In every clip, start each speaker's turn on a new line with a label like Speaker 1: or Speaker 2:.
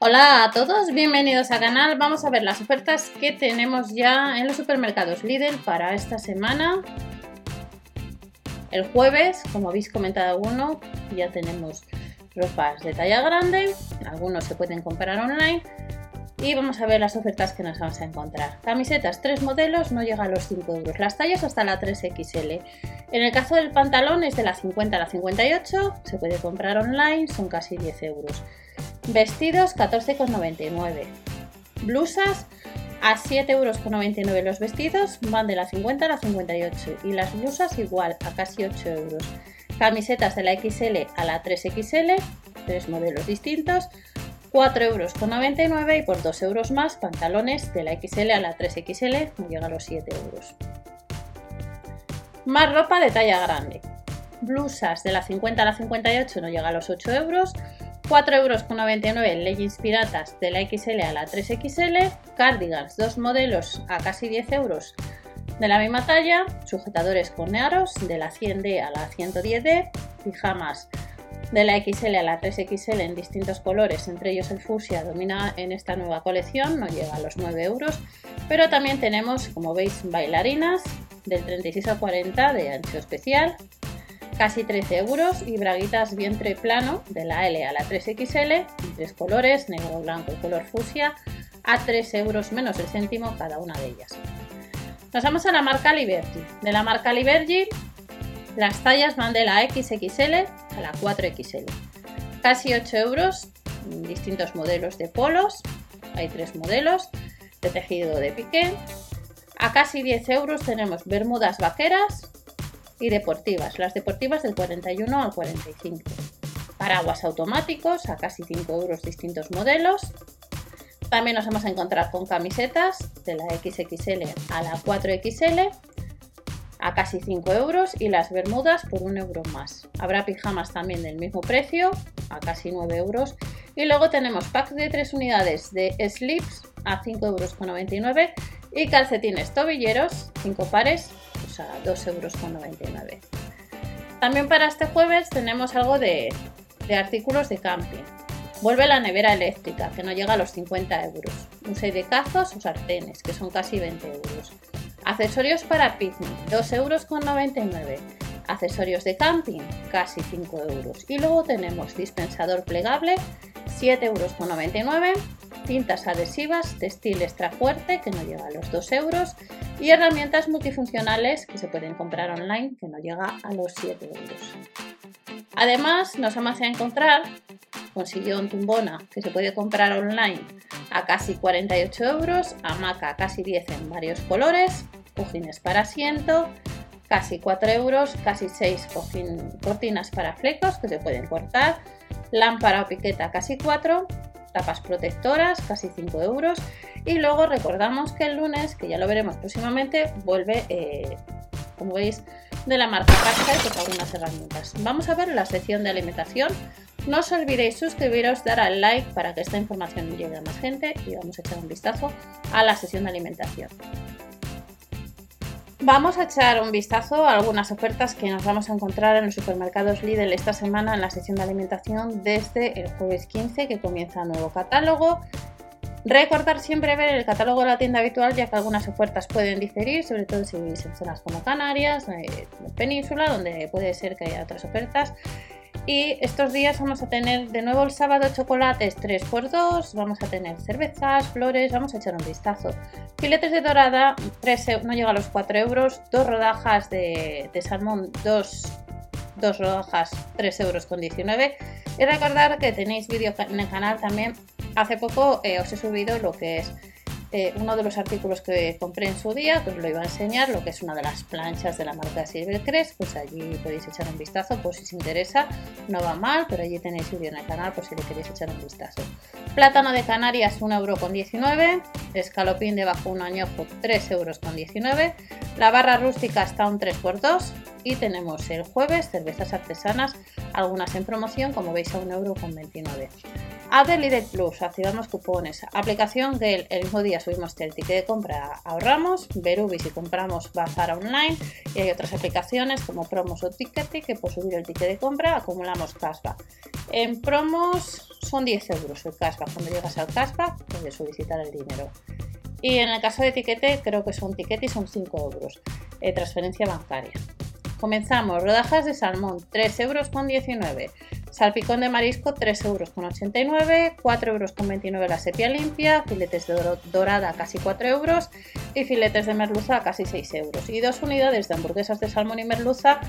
Speaker 1: Hola a todos, bienvenidos al canal. Vamos a ver las ofertas que tenemos ya en los supermercados Lidl para esta semana. El jueves, como habéis comentado alguno, ya tenemos ropas de talla grande, algunos se pueden comprar online y vamos a ver las ofertas que nos vamos a encontrar. Camisetas, tres modelos, no llega a los 5 euros. Las tallas hasta la 3XL. En el caso del pantalón es de la 50 a la 58, se puede comprar online, son casi 10 euros. Vestidos 14,99. Blusas a 7,99 euros los vestidos, van de la 50 a la 58 y las blusas igual a casi 8 euros. Camisetas de la XL a la 3XL, tres modelos distintos, 4,99 euros y por 2 euros más pantalones de la XL a la 3XL, no llega a los 7 euros. Más ropa de talla grande. Blusas de la 50 a la 58 no llega a los 8 euros. 4,99 euros leggings piratas de la XL a la 3XL, cardigans, dos modelos a casi 10 euros de la misma talla, sujetadores con aros de la 100D a la 110D, pijamas de la XL a la 3XL en distintos colores, entre ellos el fusia domina en esta nueva colección, no llega a los 9 euros, pero también tenemos, como veis, bailarinas del 36 a 40 de ancho especial, casi 13 euros y braguitas vientre plano de la L a la 3XL en tres colores, negro, blanco y color fusia a 3 euros menos el céntimo cada una de ellas. Nos vamos a la marca Liberty. De la marca Liberty las tallas van de la XXL a la 4XL. Casi 8 euros, distintos modelos de polos, hay tres modelos de tejido de piqué. A casi 10 euros tenemos bermudas vaqueras, y deportivas. Las deportivas del 41 al 45. Paraguas automáticos a casi 5 euros distintos modelos. También nos vamos a encontrar con camisetas de la XXL a la 4XL a casi 5 euros y las bermudas por 1 euro más. Habrá pijamas también del mismo precio a casi 9 euros. Y luego tenemos packs de 3 unidades de slips a 5,99 euros y calcetines tobilleros, 5 pares a 2,99 euros. También para este jueves tenemos algo de, artículos de camping. Vuelve la nevera eléctrica, que no llega a los 50 euros. Un set de cazos o sartenes, que son casi 20 euros. Accesorios para picnic, 2,99 euros. Accesorios de camping, casi 5 euros. Y luego tenemos dispensador plegable, 7,99 euros. Cintas adhesivas, textil extra fuerte, que no llega a los 2 euros y herramientas multifuncionales que se pueden comprar online que no llega a los 7 euros. Además, nos vamos a encontrar con sillón tumbona que se puede comprar online a casi 48 euros, hamaca casi 10 en varios colores, cojines para asiento, casi 4 euros, casi 6 cortinas para flecos que se pueden cortar, lámpara o piqueta casi 4, tapas protectoras casi 5 euros y luego recordamos que el lunes, que ya lo veremos próximamente, vuelve, eh, como veis, de la marca Pascal con algunas herramientas. Vamos a ver la sección de alimentación. No os olvidéis suscribiros, dar al like para que esta información llegue a más gente y vamos a echar un vistazo a la sesión de alimentación. Vamos a echar un vistazo a algunas ofertas que nos vamos a encontrar en los supermercados Lidl esta semana en la sesión de alimentación desde el jueves 15 que comienza nuevo catálogo Recordar siempre ver el catálogo de la tienda habitual, ya que algunas ofertas pueden diferir, sobre todo si vivís en zonas como Canarias, eh, Península, donde puede ser que haya otras ofertas. Y estos días vamos a tener de nuevo el sábado chocolates 3x2, vamos a tener cervezas, flores, vamos a echar un vistazo. Filetes de dorada, 3, no llega a los 4 euros, dos rodajas de, salmón, 2 dos, rodajas, 3 euros con 19. Y recordar que tenéis vídeo en el canal también Hace poco eh, os he subido lo que es eh, uno de los artículos que compré en su día, que os lo iba a enseñar, lo que es una de las planchas de la marca Silvercrest, pues allí podéis echar un vistazo por si os interesa, no va mal, pero allí tenéis vídeo en el canal por si le queréis echar un vistazo. Plátano de Canarias 1,19€, escalopín de bajo un añojo 3,19€, la barra rústica está un 3x2 y tenemos el jueves cervezas artesanas, algunas en promoción, como veis a 1,29€. Adel Plus, activamos cupones. Aplicación que el mismo día subimos el ticket de compra, ahorramos. Verubi si compramos Bazar online. Y hay otras aplicaciones como Promos o Tickety que por subir el ticket de compra acumulamos cashback. En promos son 10 euros el cashback. Cuando llegas al cashback puedes solicitar el dinero. Y en el caso de Tiquete creo que son y son 5 euros. Eh, transferencia bancaria. Comenzamos. Rodajas de salmón 3 euros con 19. Salpicón de marisco 3 euros con 89, 4 euros con 29 la sepia limpia, filetes de dorada casi 4 euros y filetes de merluza casi 6 euros. Y dos unidades de hamburguesas de salmón y merluza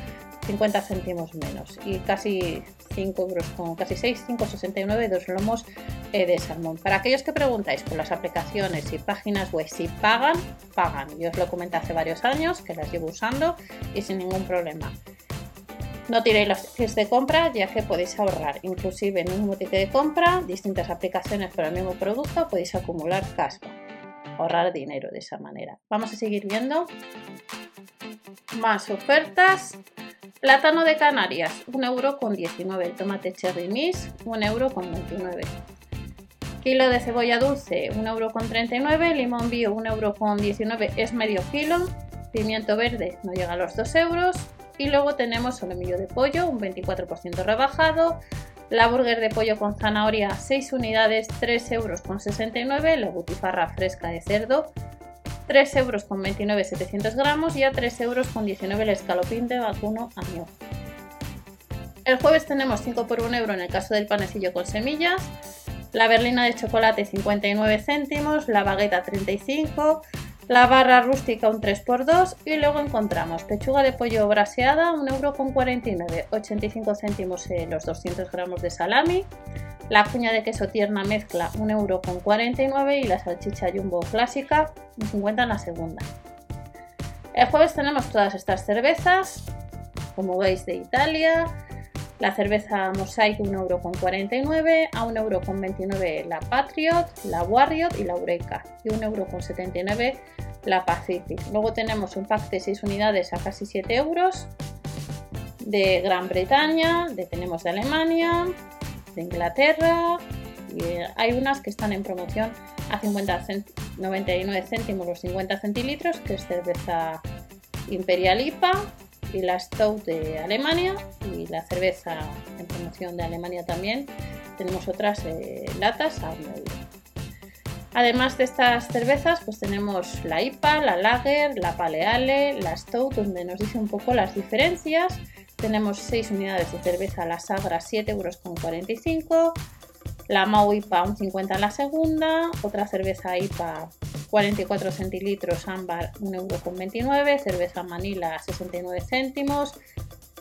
Speaker 1: 50 céntimos menos y casi 5 euros con casi 6, 5,69 dos lomos eh, de salmón. Para aquellos que preguntáis por las aplicaciones y páginas web si pagan, pagan. Yo os lo comenté hace varios años que las llevo usando y sin ningún problema. No tiréis los tickets de compra ya que podéis ahorrar. Inclusive en un mismo ticket de compra, distintas aplicaciones para el mismo producto, podéis acumular casco. Ahorrar dinero de esa manera. Vamos a seguir viendo más ofertas. Plátano de Canarias, 1 euro con 19. tomate cherry mix, 1 euro con 29. Kilo de cebolla dulce, 1 euro con 39. Limón bio, 1 euro con 19. Es medio kilo. Pimiento verde no llega a los 2 euros. Y luego tenemos solomillo de pollo, un 24% rebajado. La burger de pollo con zanahoria, 6 unidades, 3 euros con 69. La butifarra fresca de cerdo, 3 euros con 29 700 gramos y a 3 euros con 19 el escalopín de vacuno año. El jueves tenemos 5 por 1 euro en el caso del panecillo con semillas, la berlina de chocolate 59 céntimos, la bagueta 35, la barra rústica un 3x2 y luego encontramos pechuga de pollo braseada 1,49€, 85 céntimos los 200 gramos de salami, la cuña de queso tierna mezcla 1,49€ y la salchicha jumbo clásica 1,50€ en la segunda. El jueves tenemos todas estas cervezas, como veis de Italia, la cerveza Mosaic 1,49€, a 1,29€ la Patriot, la Warrior y la Eureka y 1,79€ la Pacific. Luego tenemos un pack de 6 unidades a casi 7 euros de Gran Bretaña, de, tenemos de Alemania, de Inglaterra y eh, hay unas que están en promoción a 50 99 céntimos los 50 centilitros, que es cerveza Imperial IPA y la Stout de Alemania y la cerveza en promoción de Alemania también. Tenemos otras eh, latas a 1 euro. Además de estas cervezas, pues tenemos la IPA, la Lager, la Paleale, la Stout, donde nos dice un poco las diferencias. Tenemos 6 unidades de cerveza, la Sagra 7,45 euros, la Mau IPA 1,50 en la segunda, otra cerveza IPA 44 centilitros ámbar 1,29€, cerveza Manila 69 céntimos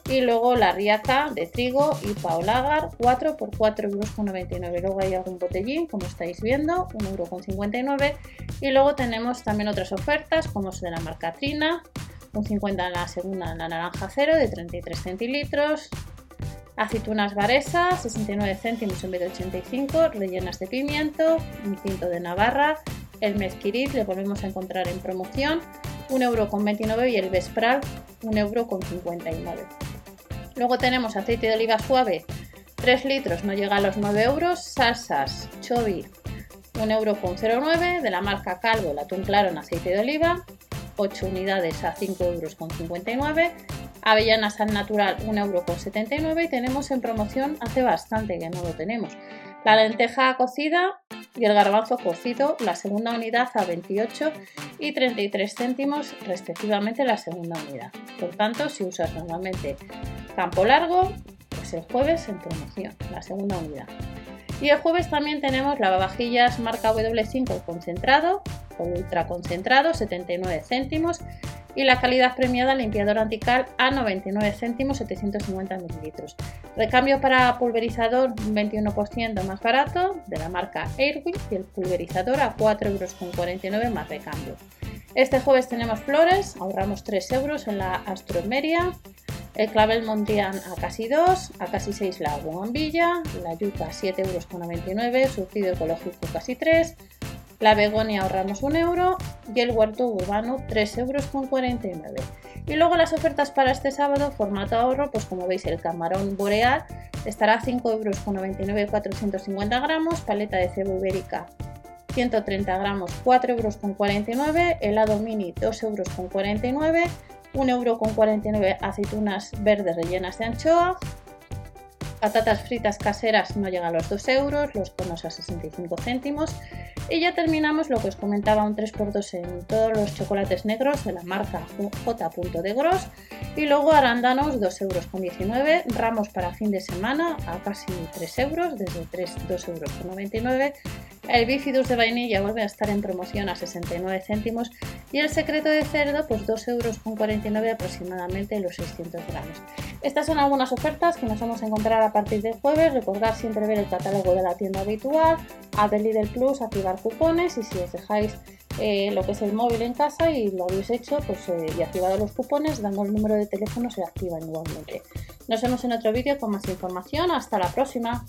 Speaker 1: y luego la Riaca de trigo y Paolagar 4 por 4,99€. Luego hay algún botellín, como estáis viendo, 1,59€ y luego tenemos también otras ofertas como es de la marca Trina, un 50 en la segunda en la naranja cero de 33 centilitros, aceitunas varesa 69 céntimos en vez de 85, rellenas de pimiento, un tinto de Navarra el mezquirit le volvemos a encontrar en promoción, 1,29€ y el Vespral 1,59€. Luego tenemos aceite de oliva suave, 3 litros, no llega a los 9 euros. Salsas, Chovi, 1,09€ de la marca Calvo, el atún claro en aceite de oliva, 8 unidades a 5,59 euros. Avellanas al natural 1,79€ y tenemos en promoción hace bastante que no lo tenemos. La lenteja cocida y el garbanzo cocido, la segunda unidad a 28 y 33 céntimos respectivamente la segunda unidad. Por tanto, si usas normalmente campo largo, pues el jueves en promoción, la segunda unidad. Y el jueves también tenemos lavavajillas marca W5 concentrado o ultra concentrado, 79 céntimos y la calidad premiada limpiador antical a 99 céntimos 750 mililitros. Recambio para pulverizador 21% más barato de la marca Airwick y el pulverizador a 4,49 euros más recambio. Este jueves tenemos flores, ahorramos 3 euros en la Astromeria, el clavel montian a casi 2, a casi 6 la bombilla, la yuca 7,99 euros, surtido ecológico casi 3, la begonia ahorramos un euro y el huerto urbano 3 euros con 49. Y luego las ofertas para este sábado, formato ahorro, pues como veis el camarón boreal estará a 5,99 euros 450 gramos, paleta de cebo ibérica 130 gramos 4,49 euros, helado mini 2,49 euros, 1,49 euro aceitunas verdes rellenas de anchoa, patatas fritas caseras no llegan a los 2 euros, los conos a 65 céntimos y ya terminamos lo que os comentaba un 3x2 en todos los chocolates negros de la marca J. de Gros y luego arándanos 2,19 euros, ramos para fin de semana a casi 3 euros, desde 3, 2,99 euros. El bifidus de vainilla vuelve a estar en promoción a 69 céntimos y el secreto de cerdo pues 2,49 euros aproximadamente los 600 gramos. Estas son algunas ofertas que nos vamos a encontrar a partir de jueves. Recordad siempre ver el catálogo de la tienda habitual, a Lidl Plus, activar cupones y si os dejáis eh, lo que es el móvil en casa y lo habéis hecho pues, eh, y activado los cupones, dando el número de teléfono se activan igualmente. Nos vemos en otro vídeo con más información. Hasta la próxima.